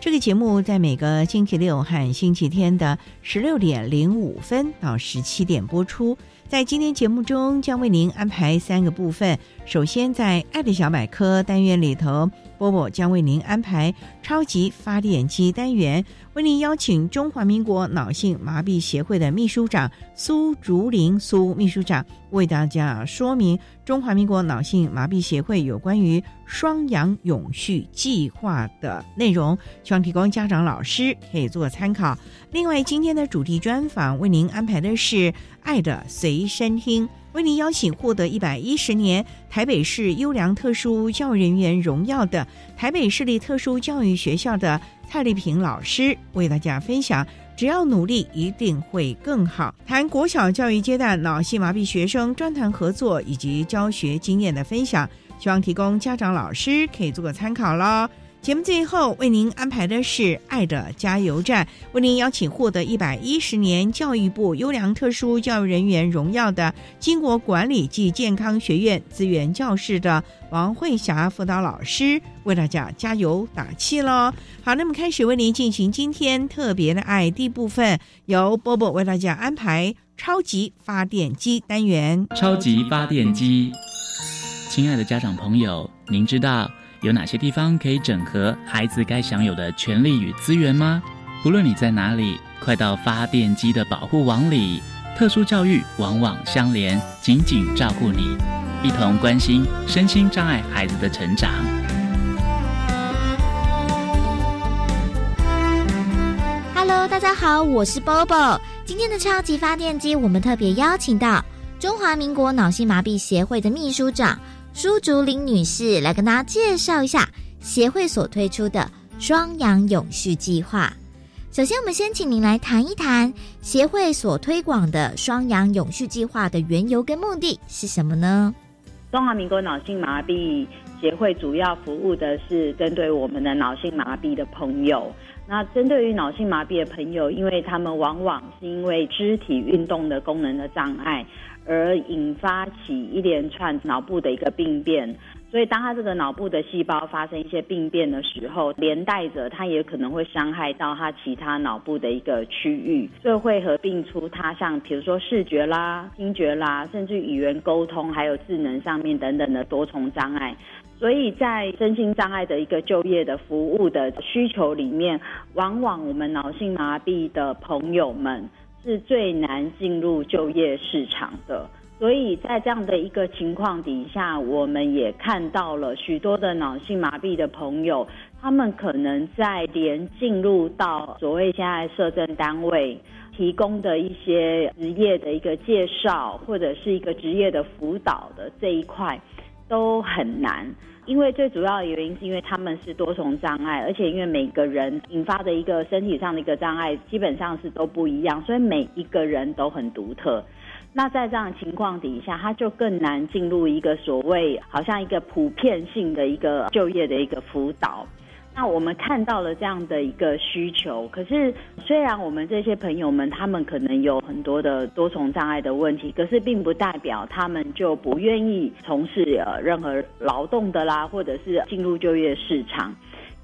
这个节目在每个星期六和星期天的十六点零五分到十七点播出。在今天节目中，将为您安排三个部分。首先，在“爱的小百科”单元里头，波波将为您安排“超级发电机”单元，为您邀请中华民国脑性麻痹协会的秘书长苏竹林苏秘书长为大家说明中华民国脑性麻痹协会有关于双阳永续计划的内容，希望提供家长、老师可以做参考。另外，今天的主题专访为您安排的是“爱的随身听”，为您邀请获得一百一十年台北市优良特殊教育人员荣耀的台北市立特殊教育学校的蔡丽萍老师，为大家分享“只要努力，一定会更好”，谈国小教育阶段脑性麻痹学生专谈合作以及教学经验的分享，希望提供家长、老师可以做个参考喽。节目最后为您安排的是“爱的加油站”，为您邀请获得一百一十年教育部优良特殊教育人员荣耀的金国管理暨健康学院资源教室的王慧霞辅导老师，为大家加油打气喽！好，那么开始为您进行今天特别的爱第一部分，由波波为大家安排超级发电机单元。超级发电机，亲爱的家长朋友，您知道？有哪些地方可以整合孩子该享有的权利与资源吗？无论你在哪里，快到发电机的保护网里。特殊教育网网相连，紧紧照顾你，一同关心身心障碍孩子的成长。Hello，大家好，我是 Bobo。今天的超级发电机，我们特别邀请到中华民国脑性麻痹协会的秘书长。舒竹林女士来跟大家介绍一下协会所推出的双阳永续计划。首先，我们先请您来谈一谈协会所推广的双阳永续计划的缘由跟目的是什么呢？中华民国脑性麻痹协会主要服务的是针对我们的脑性麻痹的朋友。那针对于脑性麻痹的朋友，因为他们往往是因为肢体运动的功能的障碍。而引发起一连串脑部的一个病变，所以当他这个脑部的细胞发生一些病变的时候，连带着他也可能会伤害到他其他脑部的一个区域，所以会合并出他像比如说视觉啦、听觉啦，甚至语言沟通还有智能上面等等的多重障碍。所以在身心障碍的一个就业的服务的需求里面，往往我们脑性麻痹的朋友们。是最难进入就业市场的，所以在这样的一个情况底下，我们也看到了许多的脑性麻痹的朋友，他们可能在连进入到所谓现在社政单位提供的一些职业的一个介绍，或者是一个职业的辅导的这一块，都很难。因为最主要的原因是因为他们是多重障碍，而且因为每个人引发的一个身体上的一个障碍基本上是都不一样，所以每一个人都很独特。那在这样情况底下，他就更难进入一个所谓好像一个普遍性的一个就业的一个辅导。那我们看到了这样的一个需求，可是虽然我们这些朋友们他们可能有很多的多重障碍的问题，可是并不代表他们就不愿意从事呃任何劳动的啦，或者是进入就业市场。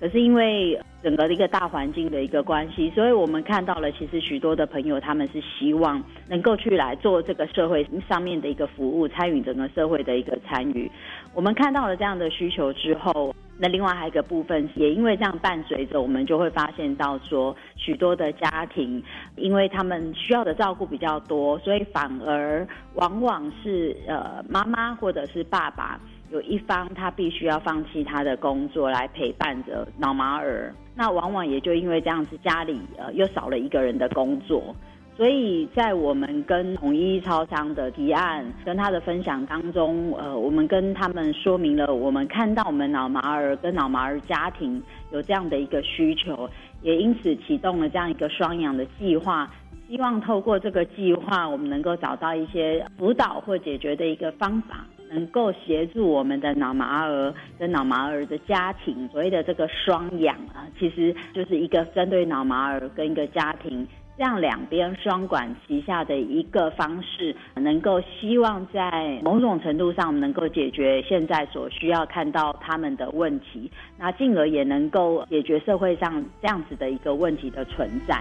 可是因为整个的一个大环境的一个关系，所以我们看到了其实许多的朋友他们是希望能够去来做这个社会上面的一个服务，参与整个社会的一个参与。我们看到了这样的需求之后。那另外还有一个部分，也因为这样伴随着，我们就会发现到说，许多的家庭，因为他们需要的照顾比较多，所以反而往往是呃妈妈或者是爸爸有一方他必须要放弃他的工作来陪伴着脑麻儿，那往往也就因为这样子，家里呃又少了一个人的工作。所以在我们跟统一超商的提案跟他的分享当中，呃，我们跟他们说明了，我们看到我们脑麻儿跟脑麻儿家庭有这样的一个需求，也因此启动了这样一个双养的计划，希望透过这个计划，我们能够找到一些辅导或解决的一个方法，能够协助我们的脑麻儿跟脑麻儿的家庭，所谓的这个双养啊，其实就是一个针对脑麻儿跟一个家庭。这样两边双管齐下的一个方式，能够希望在某种程度上能够解决现在所需要看到他们的问题，那进而也能够解决社会上这样子的一个问题的存在。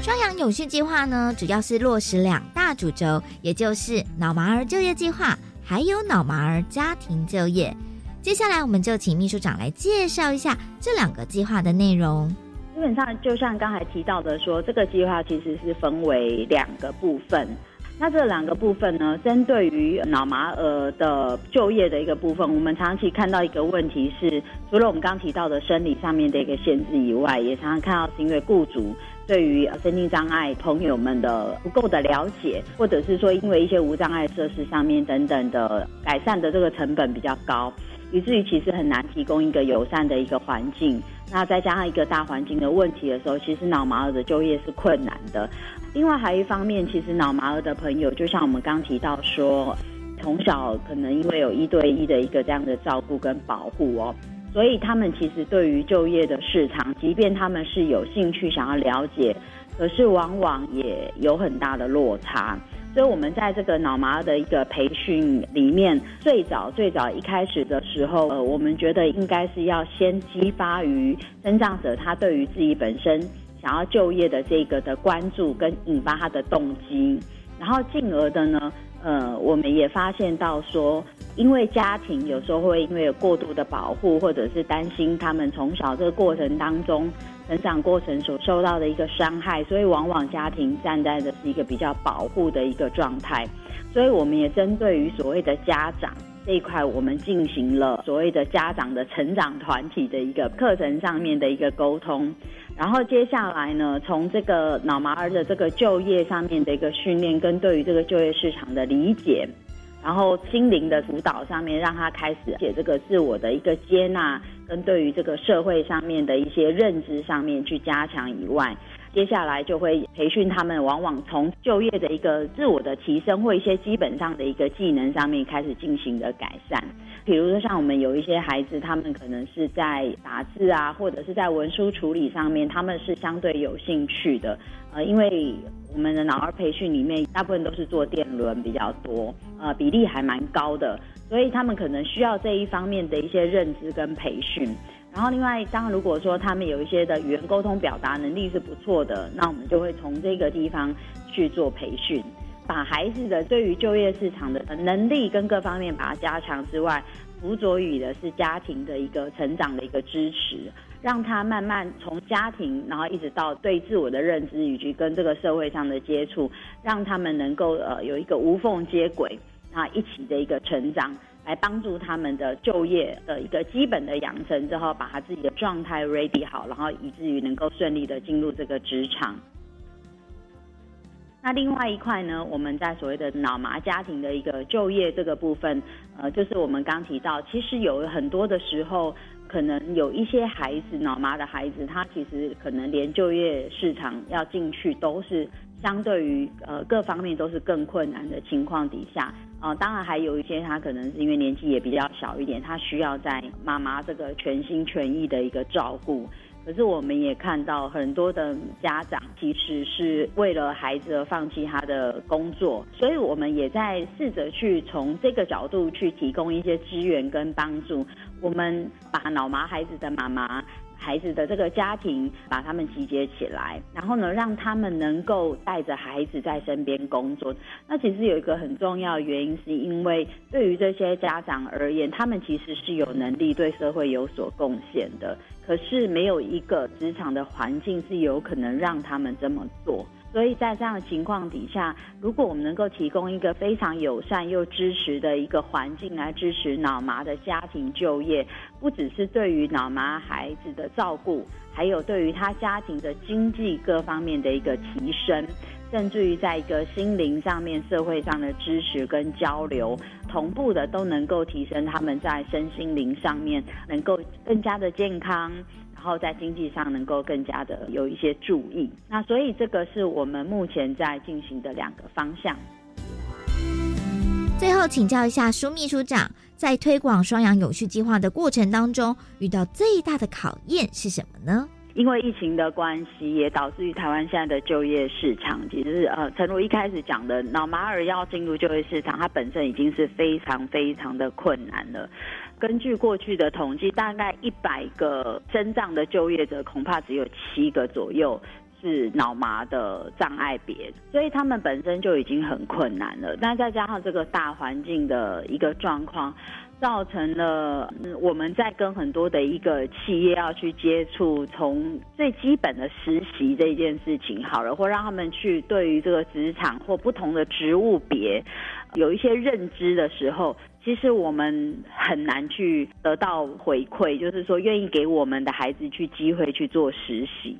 双阳永续计划呢，主要是落实两大主轴，也就是脑麻儿就业计划，还有脑麻儿家庭就业。接下来，我们就请秘书长来介绍一下这两个计划的内容。基本上就像刚才提到的，说这个计划其实是分为两个部分。那这两个部分呢，针对于脑麻儿的就业的一个部分，我们长期看到一个问题是，除了我们刚提到的生理上面的一个限制以外，也常常看到是因为雇主对于身心障碍朋友们的不够的了解，或者是说因为一些无障碍设施上面等等的改善的这个成本比较高，以至于其实很难提供一个友善的一个环境。那再加上一个大环境的问题的时候，其实脑麻儿的就业是困难的。另外还一方面，其实脑麻儿的朋友，就像我们刚提到说，从小可能因为有一对一的一个这样的照顾跟保护哦，所以他们其实对于就业的市场，即便他们是有兴趣想要了解，可是往往也有很大的落差。所以，我们在这个脑麻的一个培训里面，最早最早一开始的时候，呃，我们觉得应该是要先激发于生长者他对于自己本身想要就业的这个的关注，跟引发他的动机，然后进而的呢，呃，我们也发现到说，因为家庭有时候会因为过度的保护，或者是担心他们从小这个过程当中。成长过程所受到的一个伤害，所以往往家庭站在的是一个比较保护的一个状态，所以我们也针对于所谓的家长这一块，我们进行了所谓的家长的成长团体的一个课程上面的一个沟通，然后接下来呢，从这个脑麻儿的这个就业上面的一个训练，跟对于这个就业市场的理解。然后心灵的辅导上面，让他开始写这个自我的一个接纳，跟对于这个社会上面的一些认知上面去加强以外，接下来就会培训他们，往往从就业的一个自我的提升或一些基本上的一个技能上面开始进行的改善。比如说像我们有一些孩子，他们可能是在打字啊，或者是在文书处理上面，他们是相对有兴趣的，呃，因为。我们的脑儿培训里面，大部分都是做电轮比较多，呃，比例还蛮高的，所以他们可能需要这一方面的一些认知跟培训。然后另外，当然如果说他们有一些的语言沟通表达能力是不错的，那我们就会从这个地方去做培训，把孩子的对于就业市场的能力跟各方面把它加强之外，辅佐于的是家庭的一个成长的一个支持。让他慢慢从家庭，然后一直到对自我的认知，以及跟这个社会上的接触，让他们能够呃有一个无缝接轨，那一起的一个成长，来帮助他们的就业的一个基本的养成之后，把他自己的状态 ready 好，然后以至于能够顺利的进入这个职场。那另外一块呢，我们在所谓的脑麻家庭的一个就业这个部分，呃，就是我们刚提到，其实有很多的时候。可能有一些孩子脑麻的孩子，他其实可能连就业市场要进去都是相对于呃各方面都是更困难的情况底下，啊，当然还有一些他可能是因为年纪也比较小一点，他需要在妈妈这个全心全意的一个照顾。可是我们也看到很多的家长其实是为了孩子而放弃他的工作，所以我们也在试着去从这个角度去提供一些资源跟帮助。我们把脑麻孩子的妈妈。孩子的这个家庭，把他们集结起来，然后呢，让他们能够带着孩子在身边工作。那其实有一个很重要的原因，是因为对于这些家长而言，他们其实是有能力对社会有所贡献的，可是没有一个职场的环境是有可能让他们这么做。所以在这样的情况底下，如果我们能够提供一个非常友善又支持的一个环境来支持脑麻的家庭就业，不只是对于脑麻孩子的照顾，还有对于他家庭的经济各方面的一个提升，甚至于在一个心灵上面、社会上的支持跟交流，同步的都能够提升他们在身心灵上面能够更加的健康。然后在经济上能够更加的有一些注意，那所以这个是我们目前在进行的两个方向。最后请教一下苏秘书长，在推广双阳永续计划的过程当中，遇到最大的考验是什么呢？因为疫情的关系，也导致于台湾现在的就业市场，其实是呃，陈如一开始讲的，脑马尔要进入就业市场，它本身已经是非常非常的困难了。根据过去的统计，大概一百个身障的就业者，恐怕只有七个左右是脑麻的障碍别，所以他们本身就已经很困难了。那再加上这个大环境的一个状况，造成了我们在跟很多的一个企业要去接触，从最基本的实习这件事情好了，或让他们去对于这个职场或不同的职务别有一些认知的时候。其实我们很难去得到回馈，就是说愿意给我们的孩子去机会去做实习，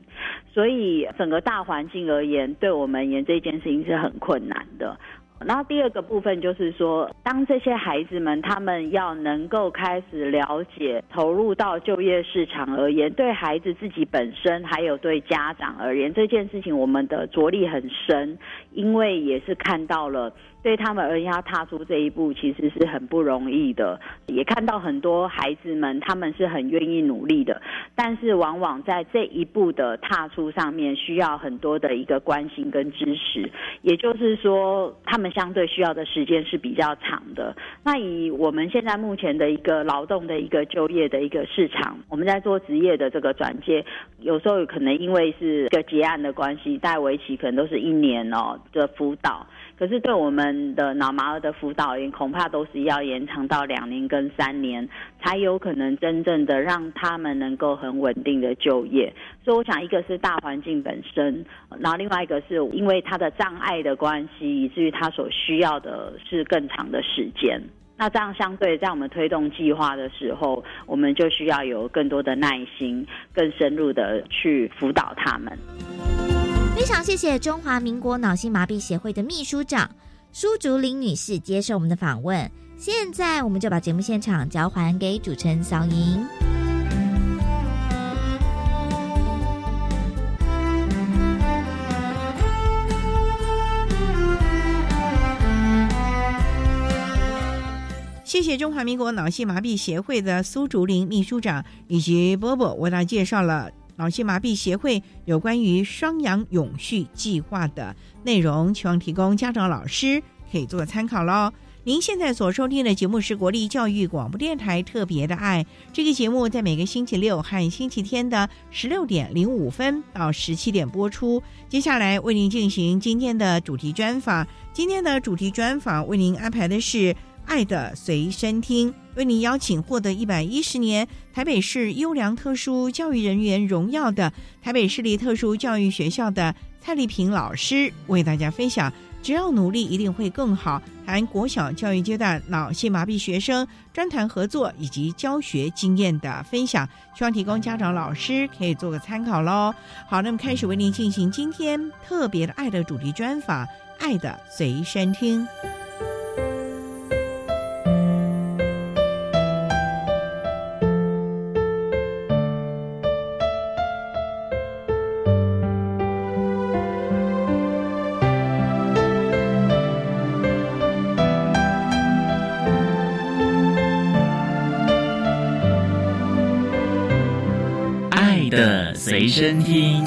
所以整个大环境而言，对我们而言这件事情是很困难的。然后第二个部分就是说，当这些孩子们他们要能够开始了解投入到就业市场而言，对孩子自己本身还有对家长而言，这件事情我们的着力很深，因为也是看到了。对他们而言，要踏出这一步其实是很不容易的。也看到很多孩子们，他们是很愿意努力的，但是往往在这一步的踏出上面，需要很多的一个关心跟支持。也就是说，他们相对需要的时间是比较长的。那以我们现在目前的一个劳动的一个就业的一个市场，我们在做职业的这个转接，有时候可能因为是一个结案的关系，在为期可能都是一年哦的辅导。可是对我们的脑麻儿的辅导员，恐怕都是要延长到两年跟三年，才有可能真正的让他们能够很稳定的就业。所以我想，一个是大环境本身，然后另外一个是因为他的障碍的关系，以至于他所需要的是更长的时间。那这样相对在我们推动计划的时候，我们就需要有更多的耐心，更深入的去辅导他们。非常谢谢中华民国脑性麻痹协会的秘书长苏竹林女士接受我们的访问。现在我们就把节目现场交还给主持人小莹。谢谢中华民国脑性麻痹协会的苏竹林秘书长以及波波为大家介绍了。脑性麻痹协会有关于双阳永续计划的内容，希望提供家长、老师可以做参考喽。您现在所收听的节目是国立教育广播电台特别的爱，这个节目在每个星期六和星期天的十六点零五分到十七点播出。接下来为您进行今天的主题专访，今天的主题专访为您安排的是。爱的随身听为您邀请获得一百一十年台北市优良特殊教育人员荣耀的台北市立特殊教育学校的蔡丽萍老师，为大家分享“只要努力一定会更好”谈国小教育阶段脑性麻痹学生专谈合作以及教学经验的分享，希望提供家长老师可以做个参考喽。好，那么开始为您进行今天特别的爱的主题专访，“爱的随身听”。身听。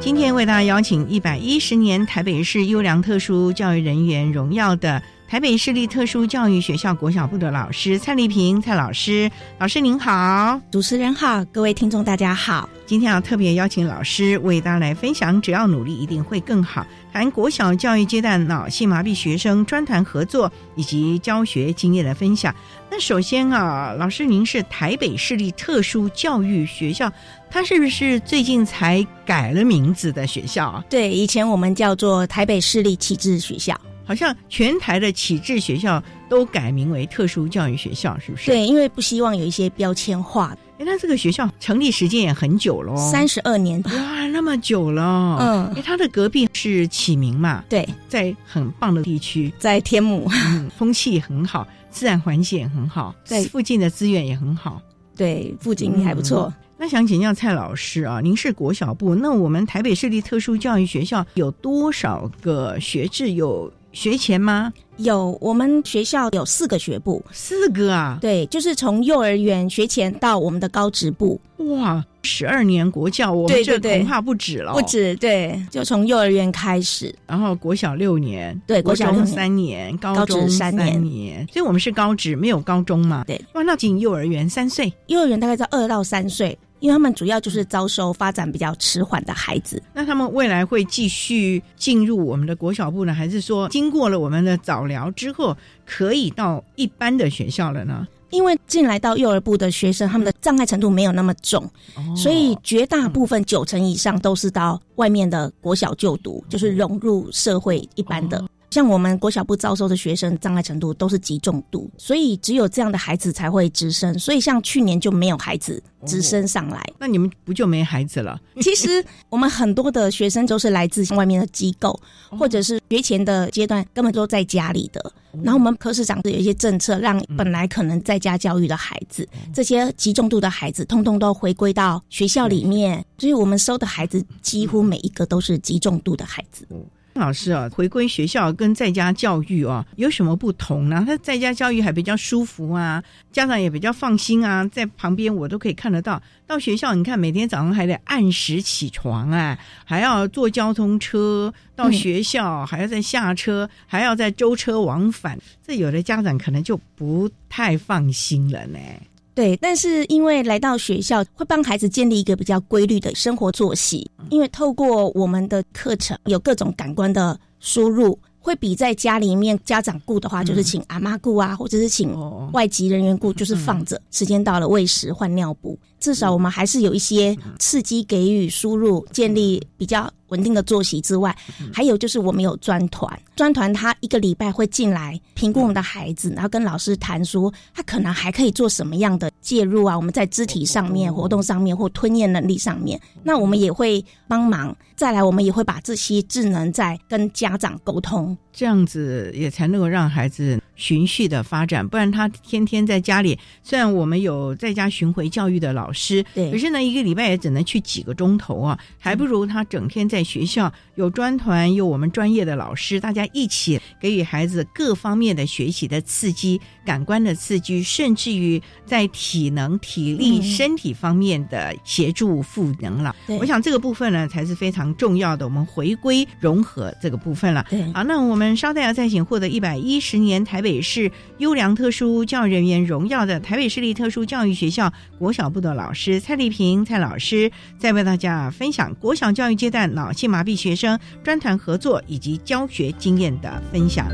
今天为大家邀请一百一十年台北市优良特殊教育人员荣耀的台北市立特殊教育学校国小部的老师蔡丽萍蔡老师，老师您好，主持人好，各位听众大家好。今天要特别邀请老师为大家来分享，只要努力一定会更好。谈国小教育阶段脑性麻痹学生专团合作以及教学经验的分享。那首先啊，老师您是台北市立特殊教育学校，它是不是最近才改了名字的学校啊？对，以前我们叫做台北市立启智学校。好像全台的启智学校都改名为特殊教育学校，是不是？对，因为不希望有一些标签化。哎，那这个学校成立时间也很久了，三十二年。哇，那么久了。嗯，哎，它的隔壁是启明嘛？对，在很棒的地区，在天母，风气很好，自然环境也很好，在附近的资源也很好。对，附近还不错。那想请教蔡老师啊，您是国小部，那我们台北市立特殊教育学校有多少个学制？有？学前吗？有，我们学校有四个学部，四个啊？对，就是从幼儿园学前到我们的高职部。哇，十二年国教，我们这恐怕不止了，不止。对，就从幼儿园开始，然后国小六年，对，国中三年，高中三年，所以我们是高职，没有高中嘛？对。哇，那进幼儿园三岁，幼儿园大概在二到三岁。因为他们主要就是招收发展比较迟缓的孩子，那他们未来会继续进入我们的国小部呢，还是说经过了我们的早疗之后，可以到一般的学校了呢？因为进来到幼儿部的学生，他们的障碍程度没有那么重，所以绝大部分九成以上都是到外面的国小就读，就是融入社会一般的。像我们国小部招收的学生，障碍程度都是极重度，所以只有这样的孩子才会直升。所以像去年就没有孩子直升上来，那你们不就没孩子了？其实我们很多的学生都是来自外面的机构，或者是学前的阶段根本都在家里的。然后我们科室长是有一些政策，让本来可能在家教育的孩子，这些极重度的孩子，通通都回归到学校里面。所以我们收的孩子几乎每一个都是极重度的孩子。老师啊，回归学校跟在家教育啊有什么不同呢？他在家教育还比较舒服啊，家长也比较放心啊，在旁边我都可以看得到。到学校，你看每天早上还得按时起床啊，还要坐交通车到学校，还要再下车，还要再舟车往返，这有的家长可能就不太放心了呢。对，但是因为来到学校，会帮孩子建立一个比较规律的生活作息。因为透过我们的课程，有各种感官的输入，会比在家里面家长顾的话，就是请阿妈顾啊，或者是请外籍人员顾，就是放着，时间到了喂食、换尿布。至少我们还是有一些刺激给予输入，建立比较。稳定的作息之外，还有就是我们有专团，专团他一个礼拜会进来评估我们的孩子，然后跟老师谈说他可能还可以做什么样的介入啊？我们在肢体上面、活动上面或吞咽能力上面，那我们也会帮忙。再来，我们也会把这些智能再跟家长沟通，这样子也才能够让孩子循序的发展。不然他天天在家里，虽然我们有在家巡回教育的老师，对，可是呢一个礼拜也只能去几个钟头啊，还不如他整天在。在学校有专团，有我们专业的老师，大家一起给予孩子各方面的学习的刺激、感官的刺激，甚至于在体能、体力、身体方面的协助赋能了。我想这个部分呢，才是非常重要的。我们回归融合这个部分了。对好，那我们稍待要再请获得一百一十年台北市优良特殊教育人员荣耀的台北市立特殊教育学校国小部的老师蔡丽萍蔡老师，再为大家分享国小教育阶段脑。脑性麻痹学生专谈合作以及教学经验的分享。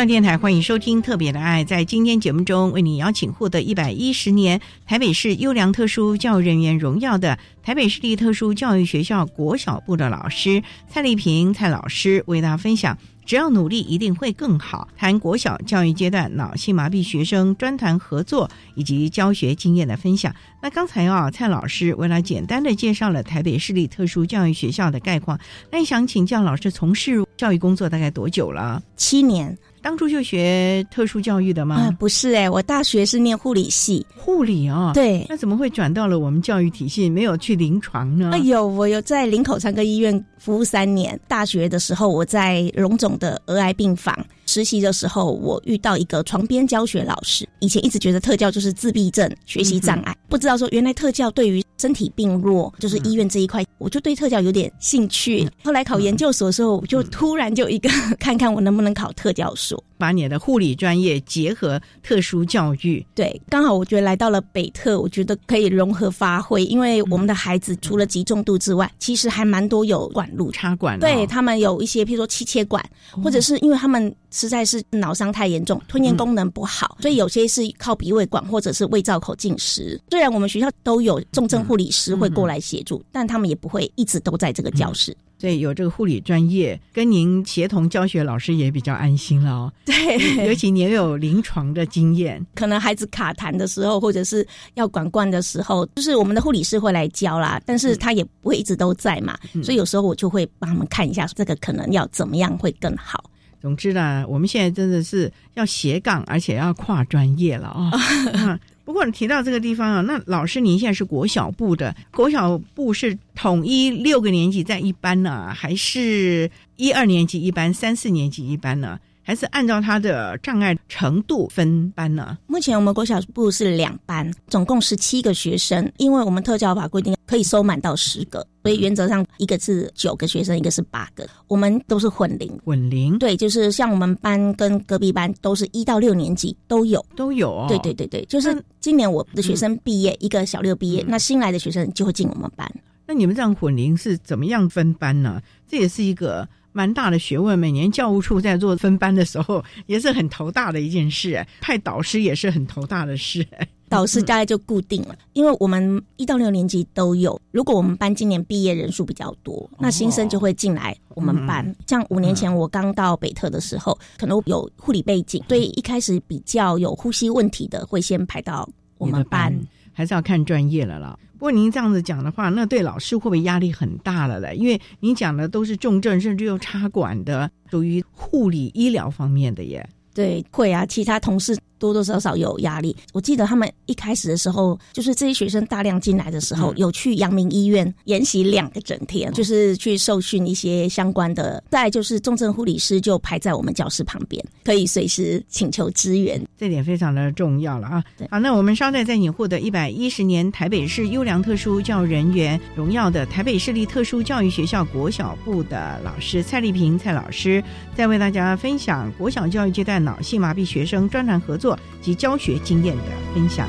上电台欢迎收听《特别的爱》。在今天节目中，为你邀请获得一百一十年台北市优良特殊教育人员荣耀的台北市立特殊教育学校国小部的老师蔡丽萍蔡老师，为大家分享。只要努力，一定会更好。谈国小教育阶段脑性麻痹学生专团合作以及教学经验的分享。那刚才啊，蔡老师为了简单的介绍了台北市立特殊教育学校的概况。那想请教老师，从事教育工作大概多久了？七年。当初就学特殊教育的吗？啊，不是哎，我大学是念护理系。护理啊，对。那怎么会转到了我们教育体系，没有去临床呢？哎呦，我有在林口长庚医院服务三年。大学的时候，我在荣总的儿癌病房实习的时候，我遇到一个床边教学老师。以前一直觉得特教就是自闭症、学习障碍，不知道说原来特教对于身体病弱，就是医院这一块，我就对特教有点兴趣。后来考研究所的时候，我就突然就一个 看看我能不能考特教所。把你的护理专业结合特殊教育，对，刚好我觉得来到了北特，我觉得可以融合发挥，因为我们的孩子除了极重度之外，其实还蛮多有管路。插管，对他们有一些，譬如说气切管，或者是因为他们实在是脑伤太严重，吞咽功能不好，所以有些是靠鼻胃管或者是胃造口进食。虽然我们学校都有重症护理师会过来协助，但他们也不会一直都在这个教室。所以有这个护理专业跟您协同教学，老师也比较安心了哦。对，尤其你也有临床的经验，可能孩子卡痰的时候，或者是要管灌的时候，就是我们的护理师会来教啦，但是他也不会一直都在嘛，所以有时候我就会帮他们看一下，这个可能要怎么样会更好。总之呢，我们现在真的是要斜杠，而且要跨专业了啊。如果你提到这个地方啊，那老师您现在是国小部的，国小部是统一六个年级在一班呢，还是一二年级一班，三四年级一班呢？还是按照他的障碍程度分班呢？目前我们国小部是两班，总共十七个学生。因为我们特教法规定可以收满到十个，所以原则上一个是九个学生，一个是八个。我们都是混龄，混龄对，就是像我们班跟隔壁班都是一到六年级都有，都有。哦对对对对，就是今年我的学生毕业，一个小六毕业，那新来的学生就会进我们班。那你们这样混龄是怎么样分班呢？这也是一个。蛮大的学问，每年教务处在做分班的时候，也是很头大的一件事。派导师也是很头大的事。导师大概就固定了，因为我们一到六年级都有。如果我们班今年毕业人数比较多，那新生就会进来我们班。像五年前我刚到北特的时候，可能有护理背景，所以一开始比较有呼吸问题的，会先排到我们班。还是要看专业了啦。不过您这样子讲的话，那对老师会不会压力很大了嘞？因为您讲的都是重症，甚至又插管的，属于护理医疗方面的耶。对，会啊，其他同事。多多少少有压力。我记得他们一开始的时候，就是这些学生大量进来的时候，有去阳明医院研习两个整天，就是去受训一些相关的。再就是重症护理师就排在我们教室旁边，可以随时请求支援，这点非常的重要了啊。好，那我们稍待，在你获得一百一十年台北市优良特殊教育人员荣耀的台北市立特殊教育学校国小部的老师蔡丽萍蔡老师，再为大家分享国小教育阶段脑性麻痹学生专栏合作。及教学经验的分享。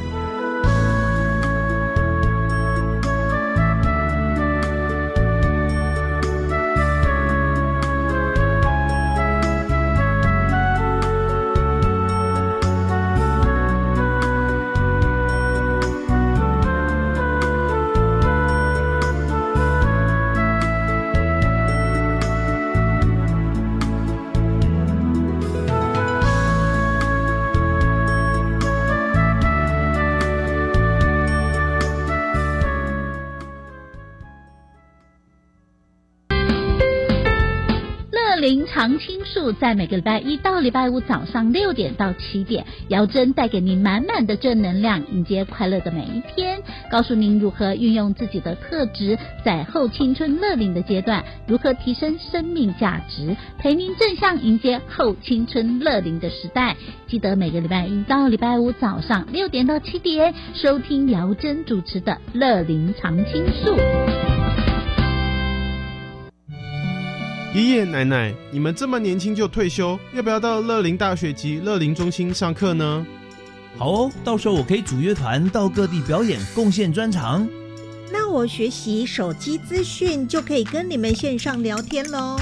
在每个礼拜一到礼拜五早上六点到七点，姚珍带给您满满的正能量，迎接快乐的每一天，告诉您如何运用自己的特质，在后青春乐龄的阶段，如何提升生命价值，陪您正向迎接后青春乐龄的时代。记得每个礼拜一到礼拜五早上六点到七点，收听姚珍主持的乐龄常青树。爷爷奶奶，你们这么年轻就退休，要不要到乐龄大学及乐龄中心上课呢？好哦，到时候我可以组乐团到各地表演，贡献专长。那我学习手机资讯就可以跟你们线上聊天喽。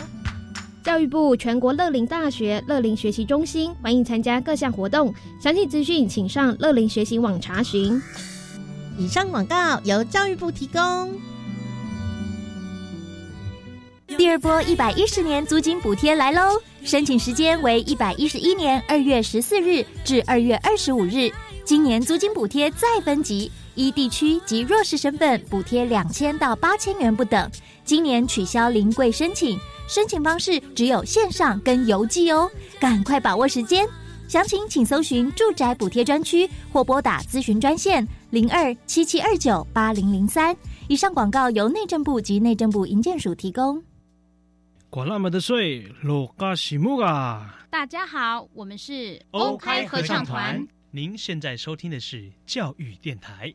教育部全国乐龄大学乐龄学习中心欢迎参加各项活动，详细资讯请上乐龄学习网查询。以上广告由教育部提供。第二波一百一十年租金补贴来喽！申请时间为一百一十一年二月十四日至二月二十五日。今年租金补贴再分级，依地区及弱势身份补贴两千到八千元不等。今年取消临柜申请，申请方式只有线上跟邮寄哦，赶快把握时间。详情请搜寻住宅补贴专区或拨打咨询专线零二七七二九八零零三。以上广告由内政部及内政部营建署提供。管那么的水，落嘎西木嘎！大家好，我们是欧开合唱团。您现在收听的是教育电台。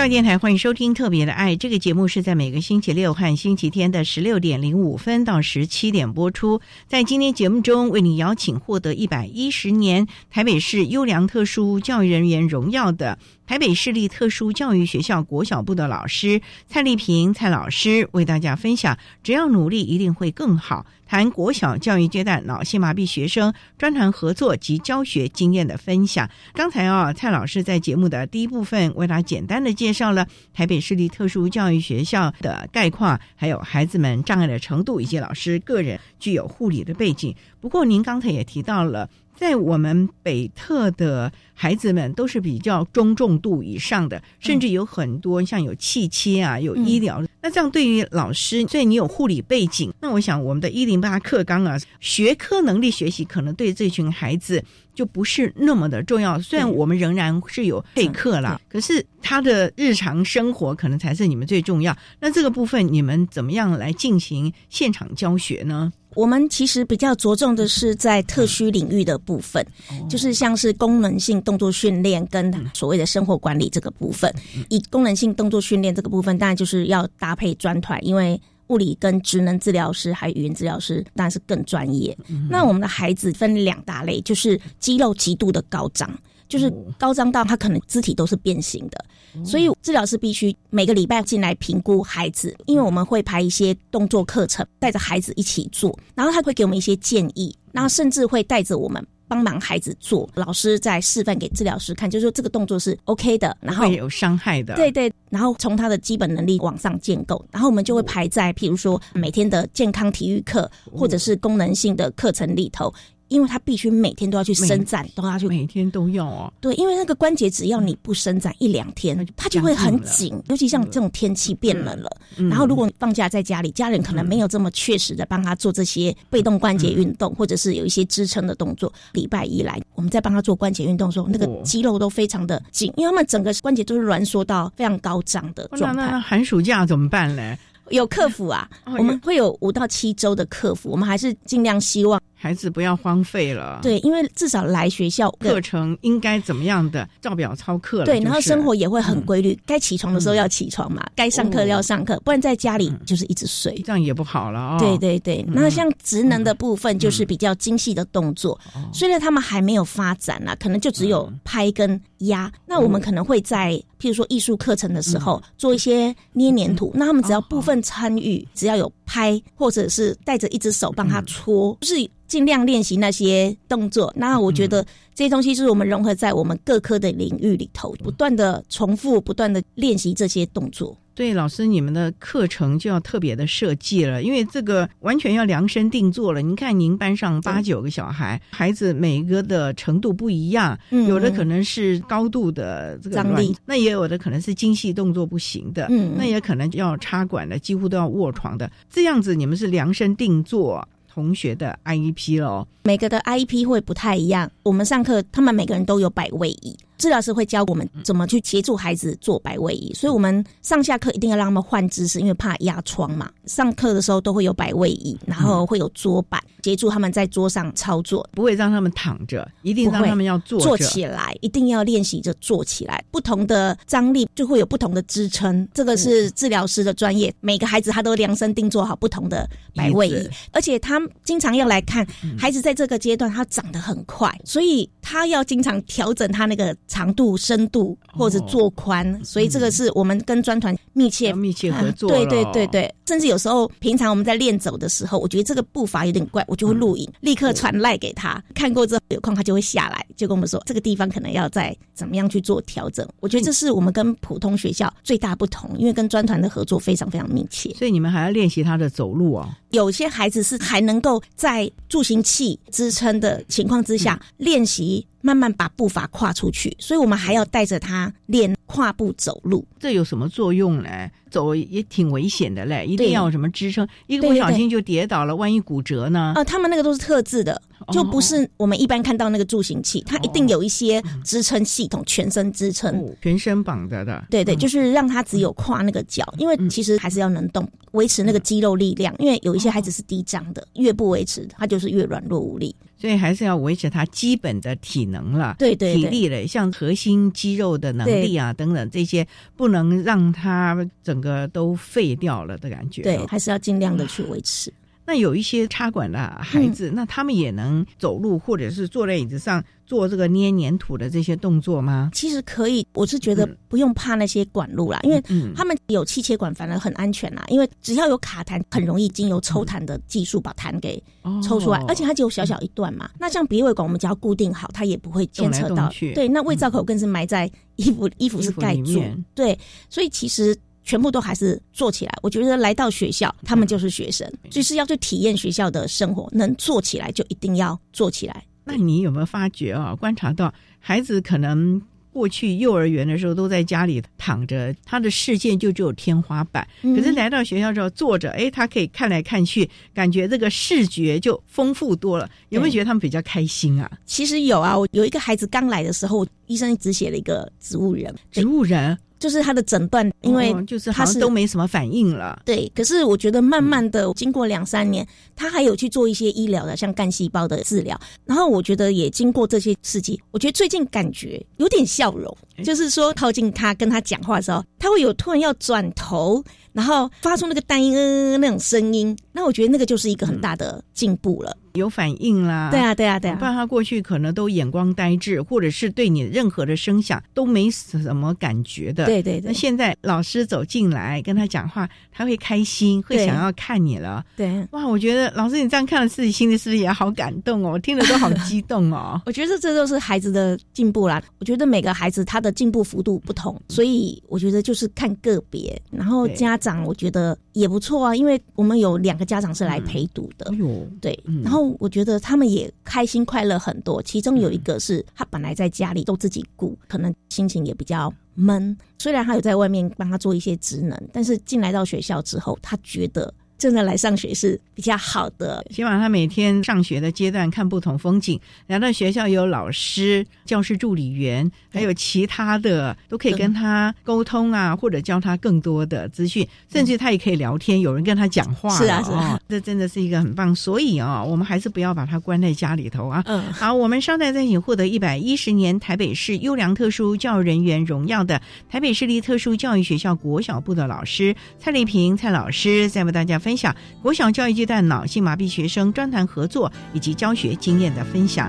教育电台欢迎收听《特别的爱》这个节目，是在每个星期六和星期天的十六点零五分到十七点播出。在今天节目中，为你邀请获得一百一十年台北市优良特殊教育人员荣耀的。台北市立特殊教育学校国小部的老师蔡丽萍蔡老师为大家分享：只要努力，一定会更好。谈国小教育阶段脑性麻痹学生专谈合作及教学经验的分享。刚才啊，蔡老师在节目的第一部分为大家简单的介绍了台北市立特殊教育学校的概况，还有孩子们障碍的程度以及老师个人具有护理的背景。不过，您刚才也提到了。在我们北特的孩子们都是比较中重度以上的，甚至有很多像有气切啊，有医疗。那这样对于老师，所以你有护理背景，那我想我们的一零八课纲啊，学科能力学习可能对这群孩子就不是那么的重要。虽然我们仍然是有备课啦，可是他的日常生活可能才是你们最重要。那这个部分你们怎么样来进行现场教学呢？我们其实比较着重的是在特需领域的部分，就是像是功能性动作训练跟所谓的生活管理这个部分。以功能性动作训练这个部分，当然就是要搭配专团，因为物理跟职能治疗师还有语言治疗师当然是更专业。那我们的孩子分两大类，就是肌肉极度的高涨。就是高张到他可能肢体都是变形的，所以治疗师必须每个礼拜进来评估孩子，因为我们会排一些动作课程，带着孩子一起做，然后他会给我们一些建议，然后甚至会带着我们帮忙孩子做，老师在示范给治疗师看，就是说这个动作是 OK 的，然后会有伤害的，对对，然后从他的基本能力往上建构，然后我们就会排在譬如说每天的健康体育课或者是功能性的课程里头。因为他必须每天都要去伸展，都要去每天都要哦。对，因为那个关节只要你不伸展一两天，它就会很紧。尤其像这种天气变冷了，然后如果你放假在家里，家人可能没有这么确实的帮他做这些被动关节运动，或者是有一些支撑的动作。礼拜一来，我们在帮他做关节运动的时候，那个肌肉都非常的紧，因为他们整个关节都是挛缩到非常高涨的状态。那寒暑假怎么办呢？有客服啊，我们会有五到七周的客服，我们还是尽量希望。孩子不要荒废了，对，因为至少来学校课程应该怎么样的照表操课，对，然后生活也会很规律，该起床的时候要起床嘛，该上课要上课，不然在家里就是一直睡，这样也不好了哦。对对对，那像职能的部分就是比较精细的动作，虽然他们还没有发展啊，可能就只有拍跟压，那我们可能会在譬如说艺术课程的时候做一些捏黏土，那他们只要部分参与，只要有拍或者是带着一只手帮他搓，就是。尽量练习那些动作，那我觉得这些东西就是我们融合在我们各科的领域里头，不断的重复，不断的练习这些动作。对，老师，你们的课程就要特别的设计了，因为这个完全要量身定做了。您看，您班上八九个小孩，孩子每一个的程度不一样，有的可能是高度的这个张力，那也有的可能是精细动作不行的，嗯，那也可能要插管的，几乎都要卧床的。这样子，你们是量身定做。同学的 IEP 咯，每个的 IEP 会不太一样。我们上课，他们每个人都有摆位椅，治疗师会教我们怎么去协助孩子做摆位椅，所以我们上下课一定要让他们换姿势，因为怕压疮嘛。上课的时候都会有摆位椅，然后会有桌板协助他们在桌上操作，不会让他们躺着，一定让他们要坐坐起来，一定要练习着坐起来。不同的张力就会有不同的支撑，这个是治疗师的专业。每个孩子他都量身定做好不同的摆位椅，而且他经常要来看孩子在这个阶段他长得很快，所以他要经常调整他那个长度、深度或者做宽。所以这个是我们跟专团密切密切合作。对对对对，甚至有时候平常我们在练走的时候，我觉得这个步伐有点怪，我就会录影，立刻传赖给他看过之后，有空他就会下来，就跟我们说这个地方可能要再怎么样去做调整。我觉得这是我们跟普通学校最大不同，因为跟专团的合作非常非常密切。所以你们还要练习他的走路哦。有些孩子是还能够在助行器支撑的情况之下练习。慢慢把步伐跨出去，所以我们还要带着他练跨步走路。这有什么作用呢？走也挺危险的嘞，一定要有什么支撑，一个不小心就跌倒了，万一骨折呢？啊，他们那个都是特制的，就不是我们一般看到那个助行器，它一定有一些支撑系统，全身支撑，全身绑着的。对对，就是让他只有跨那个脚，因为其实还是要能动，维持那个肌肉力量。因为有一些孩子是低张的，越不维持，他就是越软弱无力。所以还是要维持他基本的体能了，对对体力了，像核心肌肉的能力啊等等这些，不能让他整个都废掉了的感觉。对，还是要尽量的去维持。那有一些插管的孩子，那他们也能走路，或者是坐在椅子上。做这个捏粘土的这些动作吗？其实可以，我是觉得不用怕那些管路啦，因为他们有气切管，反而很安全啦。因为只要有卡痰，很容易经由抽痰的技术把痰给抽出来，而且它只有小小一段嘛。那像鼻胃管，我们只要固定好，它也不会牵扯到。对，那胃造口更是埋在衣服，衣服是盖住。对，所以其实全部都还是做起来。我觉得来到学校，他们就是学生，就是要去体验学校的生活，能做起来就一定要做起来。那你有没有发觉啊？观察到孩子可能过去幼儿园的时候都在家里躺着，他的视线就只有天花板。可是来到学校之后坐着，哎，他可以看来看去，感觉这个视觉就丰富多了。有没有觉得他们比较开心啊？其实有啊，我有一个孩子刚来的时候，医生只写了一个植物人，植物人。就是他的诊断，因为就是他是都没什么反应了。对，可是我觉得慢慢的经过两三年，他还有去做一些医疗的，像干细胞的治疗。然后我觉得也经过这些事迹，我觉得最近感觉有点笑容，就是说靠近他跟他讲话的时候，他会有突然要转头。然后发出那个单音嗯那种声音，那我觉得那个就是一个很大的进步了，有反应啦。对啊，对啊，对啊。不然他过去可能都眼光呆滞，或者是对你任何的声响都没什么感觉的。对对对。那现在老师走进来跟他讲话，他会开心，会想要看你了。对。哇，我觉得老师你这样看了自己心里是不是也好感动哦？我听了都好激动哦。我觉得这都是孩子的进步啦。我觉得每个孩子他的进步幅度不同，所以我觉得就是看个别，然后家。长我觉得也不错啊，因为我们有两个家长是来陪读的，呦对，然后我觉得他们也开心快乐很多。其中有一个是他本来在家里都自己顾，可能心情也比较闷。虽然他有在外面帮他做一些职能，但是进来到学校之后，他觉得。真的来上学是比较好的，希望他每天上学的阶段看不同风景。来到学校有老师、教师助理员，还有其他的都可以跟他沟通啊，或者教他更多的资讯，甚至他也可以聊天，有人跟他讲话。是啊，是啊，这真的是一个很棒。所以啊，我们还是不要把他关在家里头啊。嗯，好，我们稍待再请获得一百一十年台北市优良特殊教育人员荣耀的台北市立特殊教育学校国小部的老师蔡丽萍蔡老师，再为大家分。分享国小教育阶段脑性麻痹学生专谈合作以及教学经验的分享。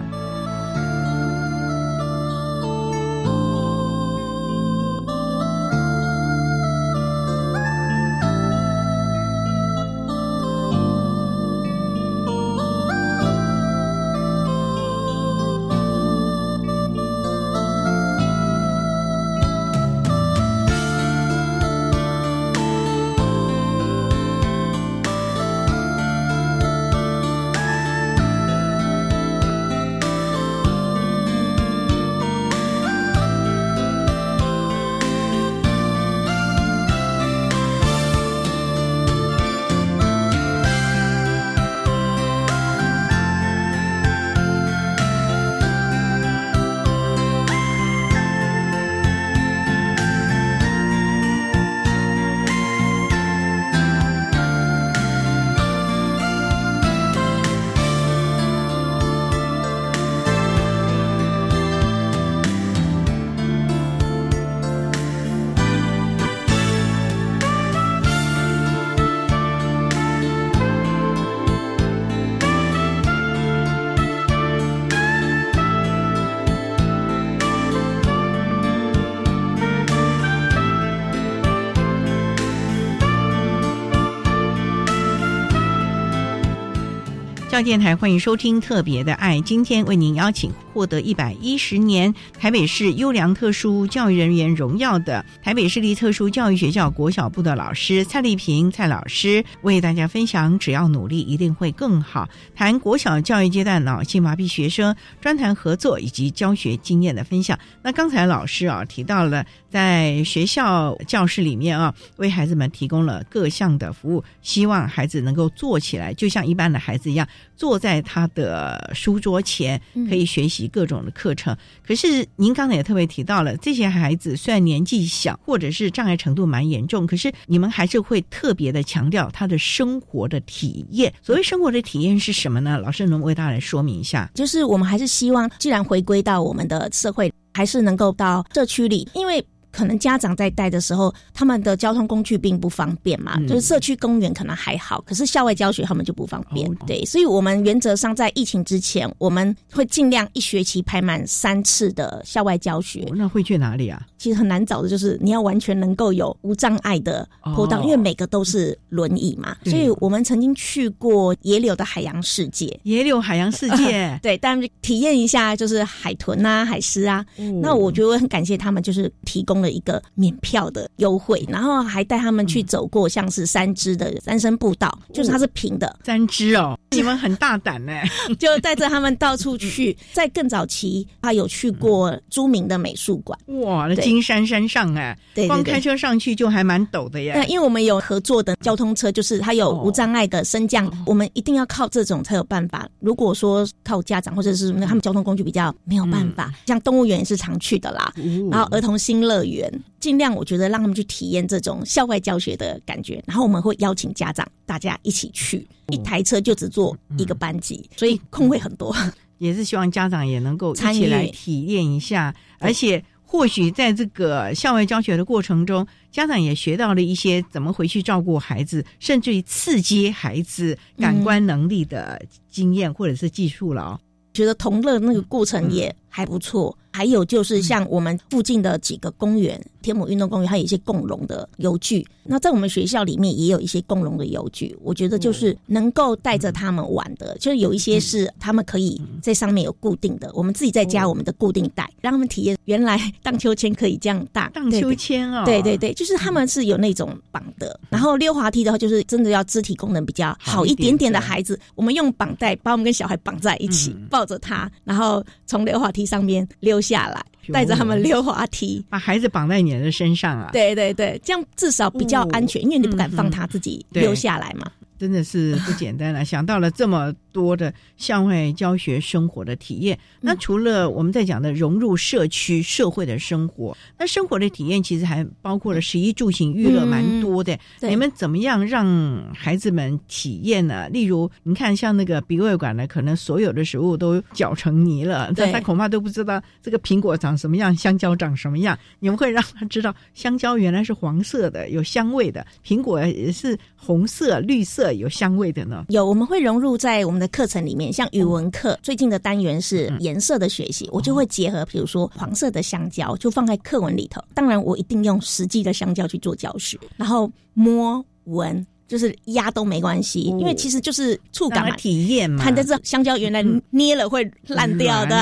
电台，欢迎收听《特别的爱》。今天为您邀请获得一百一十年台北市优良特殊教育人员荣耀的台北市立特殊教育学校国小部的老师蔡丽萍蔡老师，为大家分享“只要努力，一定会更好”，谈国小教育阶段脑性麻痹学生专谈合作以及教学经验的分享。那刚才老师啊提到了，在学校教室里面啊，为孩子们提供了各项的服务，希望孩子能够坐起来，就像一般的孩子一样。坐在他的书桌前，可以学习各种的课程。可是您刚才也特别提到了，这些孩子虽然年纪小，或者是障碍程度蛮严重，可是你们还是会特别的强调他的生活的体验。所谓生活的体验是什么呢？老师能为大家来说明一下？就是我们还是希望，既然回归到我们的社会，还是能够到社区里，因为。可能家长在带的时候，他们的交通工具并不方便嘛，就是社区公园可能还好，可是校外教学他们就不方便。对，所以我们原则上在疫情之前，我们会尽量一学期排满三次的校外教学。那会去哪里啊？其实很难找的，就是你要完全能够有无障碍的坡道，因为每个都是轮椅嘛。所以我们曾经去过野柳的海洋世界，野柳海洋世界，对，但体验一下就是海豚啊、海狮啊。那我觉得我很感谢他们，就是提供。了一个免票的优惠，然后还带他们去走过像是三支的三生步道，就是它是平的三支哦，你们很大胆呢，就带着他们到处去。在更早期，他有去过著名的美术馆，哇，那金山山上哎，对光开车上去就还蛮陡的呀。那，因为我们有合作的交通车，就是它有无障碍的升降，我们一定要靠这种才有办法。如果说靠家长或者是他们交通工具比较没有办法，像动物园也是常去的啦，然后儿童新乐园。园尽量，我觉得让他们去体验这种校外教学的感觉，然后我们会邀请家长大家一起去，一台车就只坐一个班级，所以空位很多，也是希望家长也能够一起来体验一下，而且或许在这个校外教学的过程中，家长也学到了一些怎么回去照顾孩子，甚至于刺激孩子感官能力的经验或者是技术了。觉得同乐那个过程也还不错。还有就是像我们附近的几个公园，天母运动公园，还有一些共融的游具。那在我们学校里面也有一些共融的游具。我觉得就是能够带着他们玩的，就是有一些是他们可以在上面有固定的，我们自己在加我们的固定带，让他们体验原来荡秋千可以这样荡。荡秋千哦，对对对，就是他们是有那种绑的。然后溜滑梯的话，就是真的要肢体功能比较好一点点的孩子，我们用绑带把我们跟小孩绑在一起，抱着他，然后从溜滑梯上面溜。下来，带着他们溜滑梯，把孩子绑在你的身上啊！对对对，这样至少比较安全，因为你不敢放他自己溜下来嘛。真的是不简单了，想到了这么多的校外教学生活的体验。那除了我们在讲的融入社区社会的生活，那生活的体验其实还包括了十一住行娱乐，蛮多的。你们怎么样让孩子们体验呢？例如，你看像那个鼻胃管呢，可能所有的食物都搅成泥了，他恐怕都不知道这个苹果长什么样，香蕉长什么样。你们会让他知道，香蕉原来是黄色的，有香味的；苹果也是红色、绿色。有香味的呢？有，我们会融入在我们的课程里面。像语文课最近的单元是颜色的学习，我就会结合，比如说黄色的香蕉，就放在课文里头。当然，我一定用实际的香蕉去做教学，然后摸闻。就是压都没关系，因为其实就是触感嘛，体验嘛。香蕉原来捏了会烂掉，对，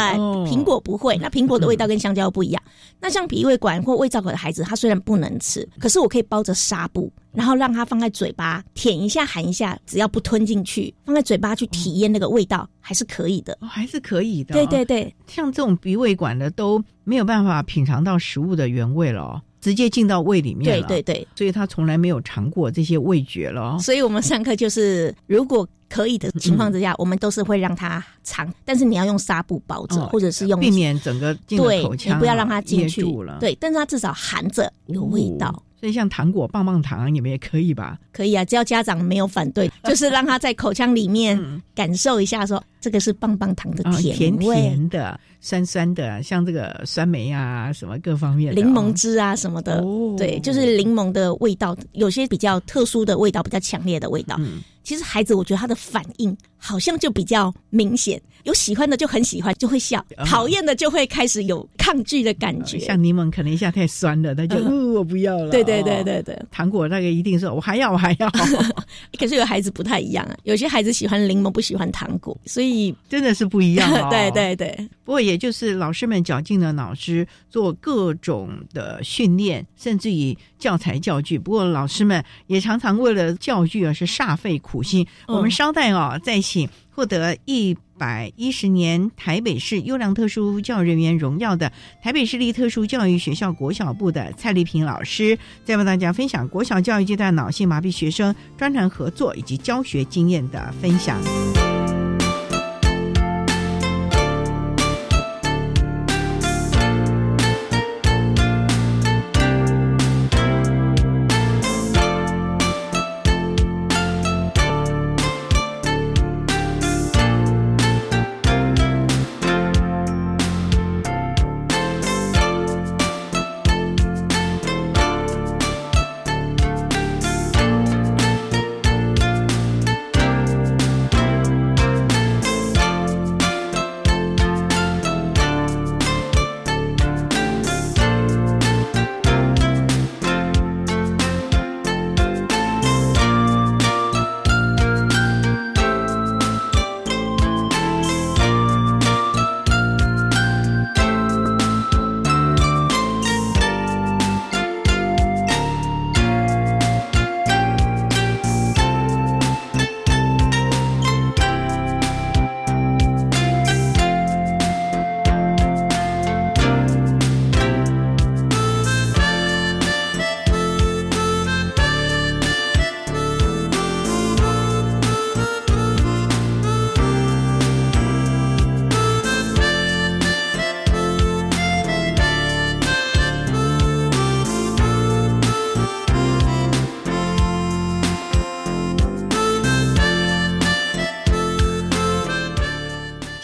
苹果不会。那苹果的味道跟香蕉不一样。那像鼻胃管或胃造口的孩子，他虽然不能吃，可是我可以包着纱布，然后让他放在嘴巴舔一下、含一下，只要不吞进去，放在嘴巴去体验那个味道，还是可以的。还是可以的。对对对，像这种鼻胃管的都没有办法品尝到食物的原味了。直接进到胃里面了，对对对，所以他从来没有尝过这些味觉了。所以我们上课就是，如果可以的情况之下，我们都是会让他尝，但是你要用纱布包着，或者是用避免整个进口腔，你不要让他进去了。对，但是他至少含着有味道。所以像糖果、棒棒糖，你们也可以吧？可以啊，只要家长没有反对，就是让他在口腔里面感受一下，说这个是棒棒糖的哦甜甜味。甜的、酸酸的，像这个酸梅啊，什么各方面的柠哦檬汁啊什么的，哦对，就是柠檬的味道，有些比较特殊的味道，比较强烈的味道。嗯其实孩子，我觉得他的反应好像就比较明显，有喜欢的就很喜欢，就会笑；啊讨厌的就会开始有抗拒的感觉。像柠檬可能一下太酸了，他就我不要了。对对对哦对对，糖果那个一定是我还要我还要，可是有孩子不太一样啊，有些孩子喜欢柠檬，不喜欢糖果，所以真的是不一样哦。对对对，不过也就是老师们绞尽了脑汁做各种的训练，甚至于教材教具。不过老师们也常常为了教具啊是煞费苦心。嗯我们稍待哦，再请获得一。百一十年台北市优良特殊教育人员荣耀的台北市立特殊教育学校国小部的蔡丽萍老师，再为大家分享国小教育阶段脑性麻痹学生专长合作以及教学经验的分享。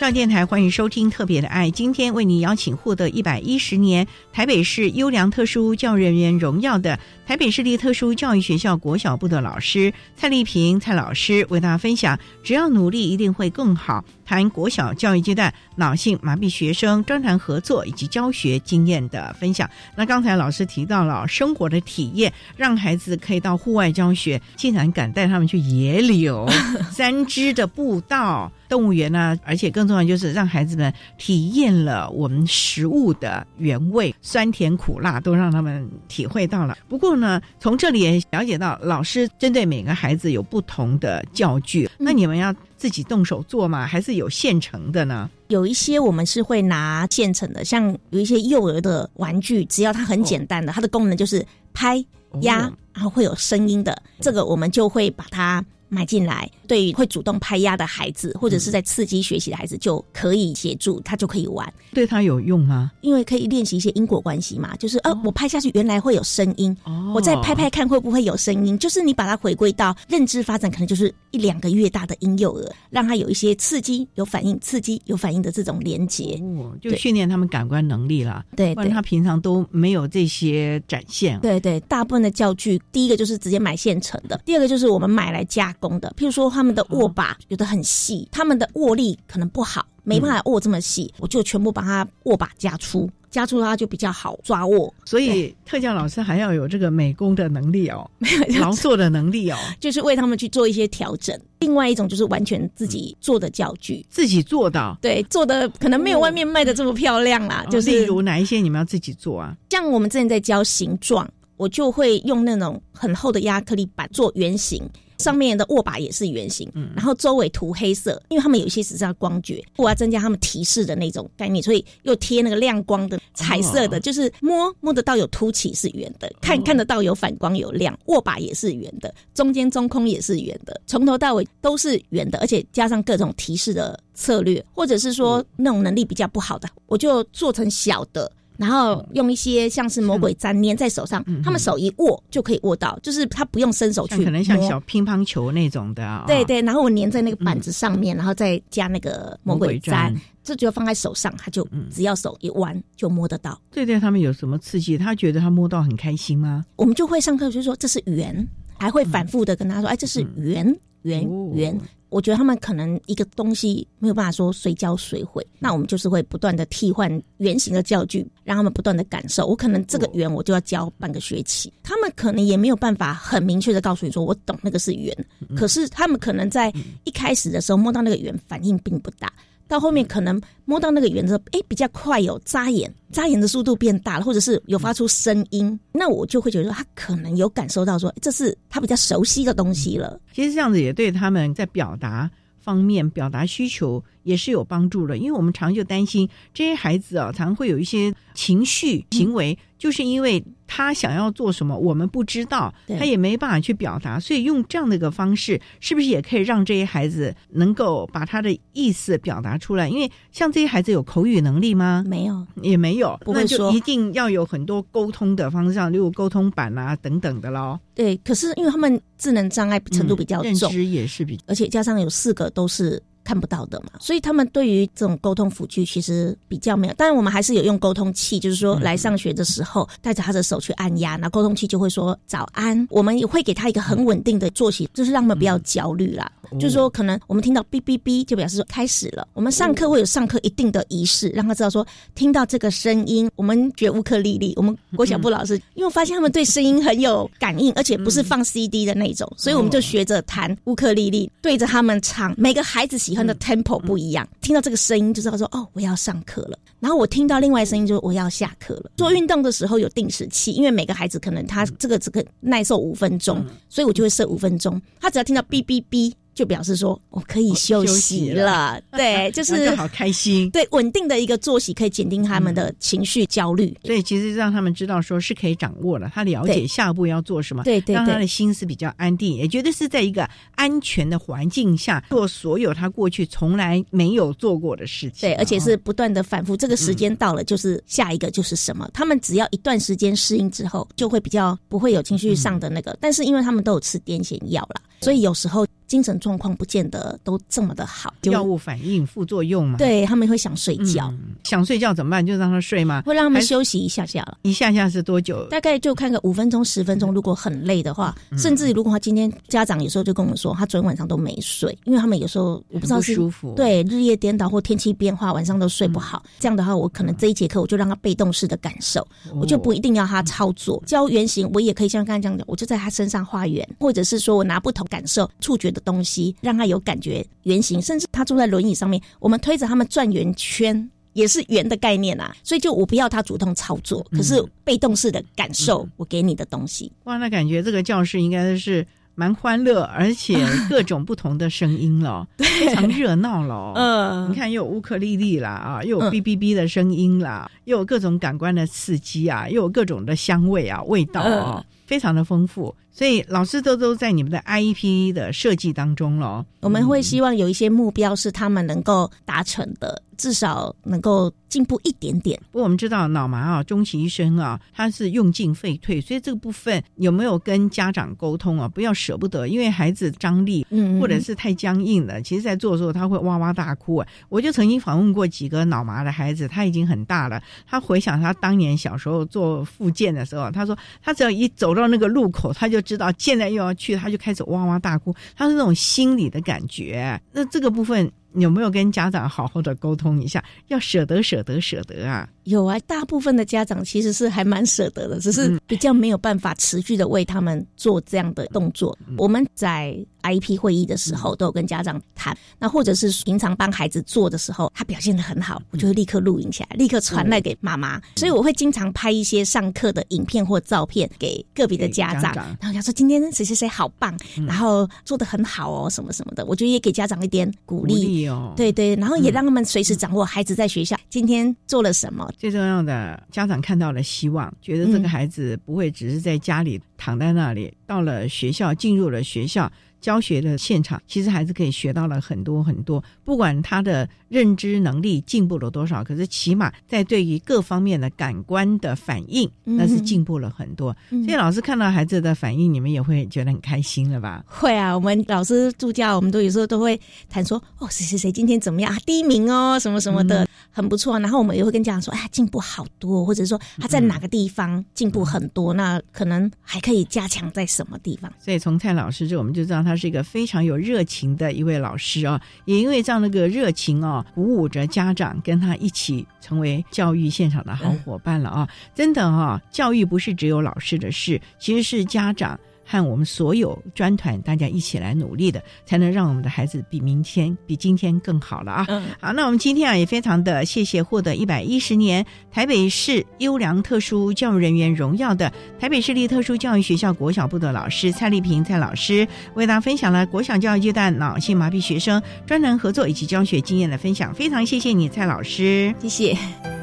上电台欢迎收听《特别的爱》，今天为您邀请获得一百一十年台北市优良特殊教育人员荣耀的台北市立特殊教育学校国小部的老师蔡丽萍蔡老师，为大家分享。只要努力一定会更好，谈国小教育阶段脑性麻痹学生专谈合作以及教学经验的分享。那刚才老师提到了生活的体验，让孩子可以到户外教学，竟然敢带他们去野柳、三支的步道。动物园呢、而且更重要就是让孩子们体验了我们食物的原味，酸甜苦辣都让他们体会到了。不过呢，从这里也了解到，老师针对每个孩子有不同的教具，那你们要自己动手做吗？还是有现成的呢？有一些我们是会拿现成的，像有一些幼儿的玩具，只要它很简单的，它的功能就是拍压，然后会有声音的，这个我们就会把它。买进来，对于会主动拍压的孩子，或者是在刺激学习的孩子，就可以协助，他就可以玩。对他有用吗？因为可以练习一些因果关系嘛，就是呃，我拍下去原来会有声音，我再拍拍看会不会有声音。就是你把它回归到认知发展，可能就是一两个月大的婴幼儿，让他有一些刺激、有反应、刺激有反应的这种连接，就训练他们感官能力啦。对，不然他平常都没有这些展现。对对，大部分的教具，第一个就是直接买现成的，第二个就是我们买来加工的。譬如说他们的握把有的很细，他们的握力可能不好，没办法握这么细，我就全部把它握把加粗。加粗它就比较好抓握，所以特教老师还要有这个美工的能力哦，劳作的能力哦，就是为他们去做一些调整。另外一种就是完全自己做的教具，自己做的，对，做的可能没有外面卖的这么漂亮啦。哦、就是例如哪一些你们要自己做啊？像我们之前在教形状，我就会用那种很厚的亚克力板做圆形。上面的握把也是圆形，嗯、然后周围涂黑色，因为他们有一些只是要光觉，我要增加他们提示的那种概念，所以又贴那个亮光的彩色的，哦、就是摸摸得到有凸起是圆的，看、哦、看得到有反光有亮，握把也是圆的，中间中空也是圆的，从头到尾都是圆的，而且加上各种提示的策略，或者是说那种能力比较不好的，我就做成小的。然后用一些像是魔鬼粘粘在手上，他们手一握就可以握到，就是他不用伸手去，可能像小乒乓球那种的啊。对对，然后我粘在那个板子上面，然后再加那个魔鬼粘，这就放在手上，他就只要手一弯就摸得到。对对，他们有什么刺激？他觉得他摸到很开心吗？我们就会上课就说这是圆，还会反复的跟他说，哎，这是圆圆圆。我觉得他们可能一个东西没有办法说随教随会，那我们就是会不断的替换圆形的教具，让他们不断的感受。我可能这个圆我就要教半个学期，他们可能也没有办法很明确的告诉你说我懂那个是圆，可是他们可能在一开始的时候摸到那个圆反应并不大。到后面可能摸到那个圆之后，哎，比较快有扎眼，扎眼的速度变大了，或者是有发出声音，那我就会觉得他可能有感受到说这是他比较熟悉的东西了。其实这样子也对他们在表达方面表达需求也是有帮助的，因为我们常就担心这些孩子啊，常会有一些情绪行为，就是因为。他想要做什么，我们不知道，他也没办法去表达，所以用这样的一个方式，是不是也可以让这些孩子能够把他的意思表达出来？因为像这些孩子有口语能力吗？没有，也没有，那就一定要有很多沟通的方向，例如沟通板啊等等的喽。对，可是因为他们智能障碍程度比较重，认知也是比，而且加上有四个都是。看不到的嘛，所以他们对于这种沟通辅具其实比较没有。当然，我们还是有用沟通器，就是说来上学的时候带着他的手去按压，那沟通器就会说早安。我们也会给他一个很稳定的作息，就是让他们不要焦虑啦。就是说，可能我们听到哔哔哔，就表示说开始了。我们上课会有上课一定的仪式，让他知道说听到这个声音，我们觉乌克丽丽，我们郭小布老师，因为我发现他们对声音很有感应，而且不是放 CD 的那种，所以我们就学着弹乌克丽丽，对着他们唱。每个孩子喜欢的 tempo 不一样，听到这个声音就知道说哦，我要上课了。然后我听到另外声音，就我要下课了。做运动的时候有定时器，因为每个孩子可能他这个这个耐受五分钟，所以我就会设五分钟。他只要听到哔哔哔。就表示说我可以休息了，对，就是好开心，对，稳定的一个作息可以减轻他们的情绪焦虑，所以其实让他们知道说是可以掌握了，他了解下一步要做什么，对对，让他的心思比较安定，也觉得是在一个安全的环境下做所有他过去从来没有做过的事情，对，而且是不断的反复，这个时间到了就是下一个就是什么，他们只要一段时间适应之后，就会比较不会有情绪上的那个，但是因为他们都有吃癫痫药了，所以有时候。精神状况不见得都这么的好，药物反应副作用嘛？对他们会想睡觉，想睡觉怎么办？就让他睡嘛？会让他们休息一下下了。一下下是多久？大概就看个五分钟、十分钟。如果很累的话，甚至如果他今天家长有时候就跟我们说，他昨天晚上都没睡，因为他们有时候我不知道是舒服，对日夜颠倒或天气变化，晚上都睡不好。这样的话，我可能这一节课我就让他被动式的感受，我就不一定要他操作教原型，我也可以像刚才这样讲，我就在他身上画圆，或者是说我拿不同感受触觉的东西让。他有感觉圆形，甚至他坐在轮椅上面，我们推着他们转圆圈，也是圆的概念啊。所以就我不要他主动操作，可是被动式的感受我给你的东西。哇，那感觉这个教室应该是蛮欢乐，而且 各种不同的声音了，非常热闹了。嗯，你看又有乌克丽丽啦，啊，又有哔哔哔的声音啦，又有各种感官的刺激啊，又有各种的香味啊，味道啊，非常的丰富。所以老师都都在你们的 IEP 的设计当中了。我们会希望有一些目标是他们能够达成的，至少能够进步一点点。不过我们知道脑麻啊，终其一生啊，他是用进废退，所以这个部分有没有跟家长沟通啊？不要舍不得，因为孩子张力，嗯，或者是太僵硬了，其实在做的时候他会哇哇大哭。啊。我就曾经访问过几个脑麻的孩子，他已经很大了，他回想他当年小时候做复健的时候，他说他只要一走到那个路口，他就。知道现在又要去，他就开始哇哇大哭，他是那种心理的感觉。那这个部分有没有跟家长好好的沟通一下？要舍得，舍得，舍得啊！有啊，大部分的家长其实是还蛮舍得的，只是比较没有办法持续的为他们做这样的动作。我们在 IP 会议的时候都有跟家长谈，那或者是平常帮孩子做的时候，他表现的很好，我就会立刻录影起来，立刻传来给妈妈。所以我会经常拍一些上课的影片或照片给个别的家长，然后他说今天谁谁谁好棒，然后做的很好哦，什么什么的，我觉得也给家长一点鼓励哦。对对，然后也让他们随时掌握孩子在学校今天做了什么。最重要的，家长看到了希望，觉得这个孩子不会只是在家里躺在那里，到了学校，进入了学校。教学的现场，其实还是可以学到了很多很多。不管他的认知能力进步了多少，可是起码在对于各方面的感官的反应，那是进步了很多。所以老师看到孩子的反应，你们也会觉得很开心了吧？会啊，我们老师助教，我们都有时候都会谈说，哦，谁谁谁今天怎么样啊？第一名哦，什么什么的，很不错。然后我们也会跟家长说，哎，进步好多，或者说他在哪个地方进步很多，那可能还可以加强在什么地方。所以从蔡老师这，我们就知道他是一个非常有热情的一位老师啊。也因为这样的个热情哦，鼓舞着家长跟他一起成为教育现场的好伙伴了啊！真的哈，教育不是只有老师的事，其实是家长。和我们所有专团大家一起来努力的，才能让我们的孩子比明天、比今天更好了啊！好，那我们今天啊也非常的谢谢获得一百一十年台北市优良特殊教育人员荣耀的台北市立特殊教育学校国小部的老师蔡丽萍蔡老师，为大家分享了国小教育阶段脑性麻痹学生专人合作以及教学经验的分享，非常谢谢你蔡老师，谢谢。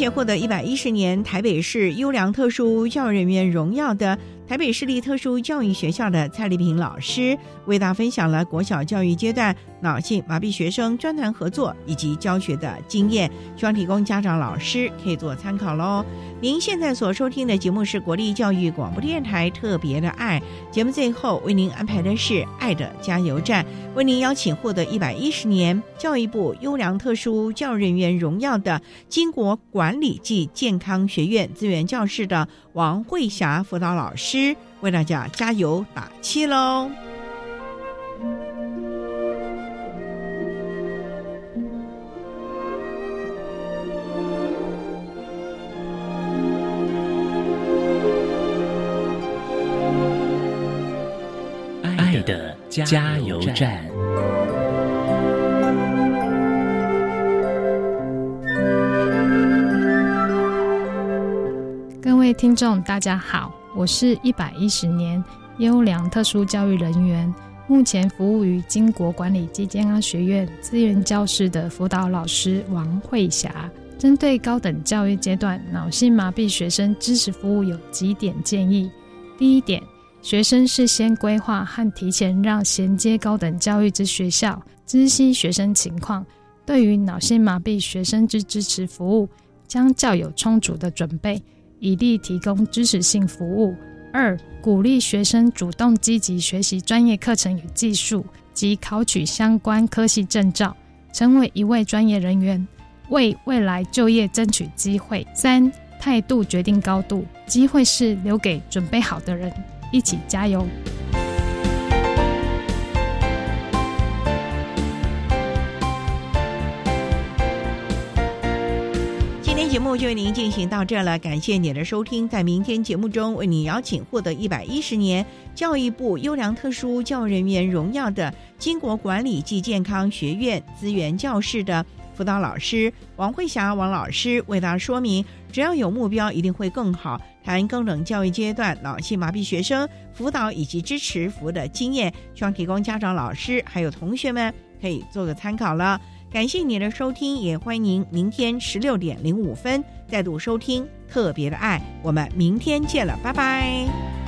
且获得一百一十年台北市优良特殊教育人员荣耀的台北市立特殊教育学校的蔡丽萍老师，为大家分享了国小教育阶段脑性麻痹学生专团合作以及教学的经验，希望提供家长、老师可以做参考喽。您现在所收听的节目是国立教育广播电台特别的爱节目，最后为您安排的是爱的加油站，为您邀请获得一百一十年教育部优良特殊教人员荣耀的金国管理暨健康学院资源教室的王慧霞辅导老师。为大家加油打气喽！爱的加油站。各位听众，大家好。我是一百一十年优良特殊教育人员，目前服务于金国管理及健康学院资源教室的辅导老师王慧霞。针对高等教育阶段脑性麻痹学生支持服务有几点建议：第一点，学生事先规划和提前让衔接高等教育之学校知悉学生情况，对于脑性麻痹学生之支持服务将较有充足的准备。以利提供支持性服务。二、鼓励学生主动积极学习专业课程与技术，及考取相关科系证照，成为一位专业人员，为未来就业争取机会。三、态度决定高度，机会是留给准备好的人。一起加油！节目就为您进行到这了，感谢您的收听。在明天节目中，为您邀请获得一百一十年教育部优良特殊教育人员荣耀的金国管理暨健康学院资源教室的辅导老师王慧霞王老师，为大家说明：只要有目标，一定会更好。谈高等教育阶段脑性麻痹学生辅导以及支持服务的经验，希望提供家长、老师还有同学们可以做个参考了。感谢您的收听，也欢迎您明天十六点零五分再度收听特别的爱。我们明天见了，拜拜。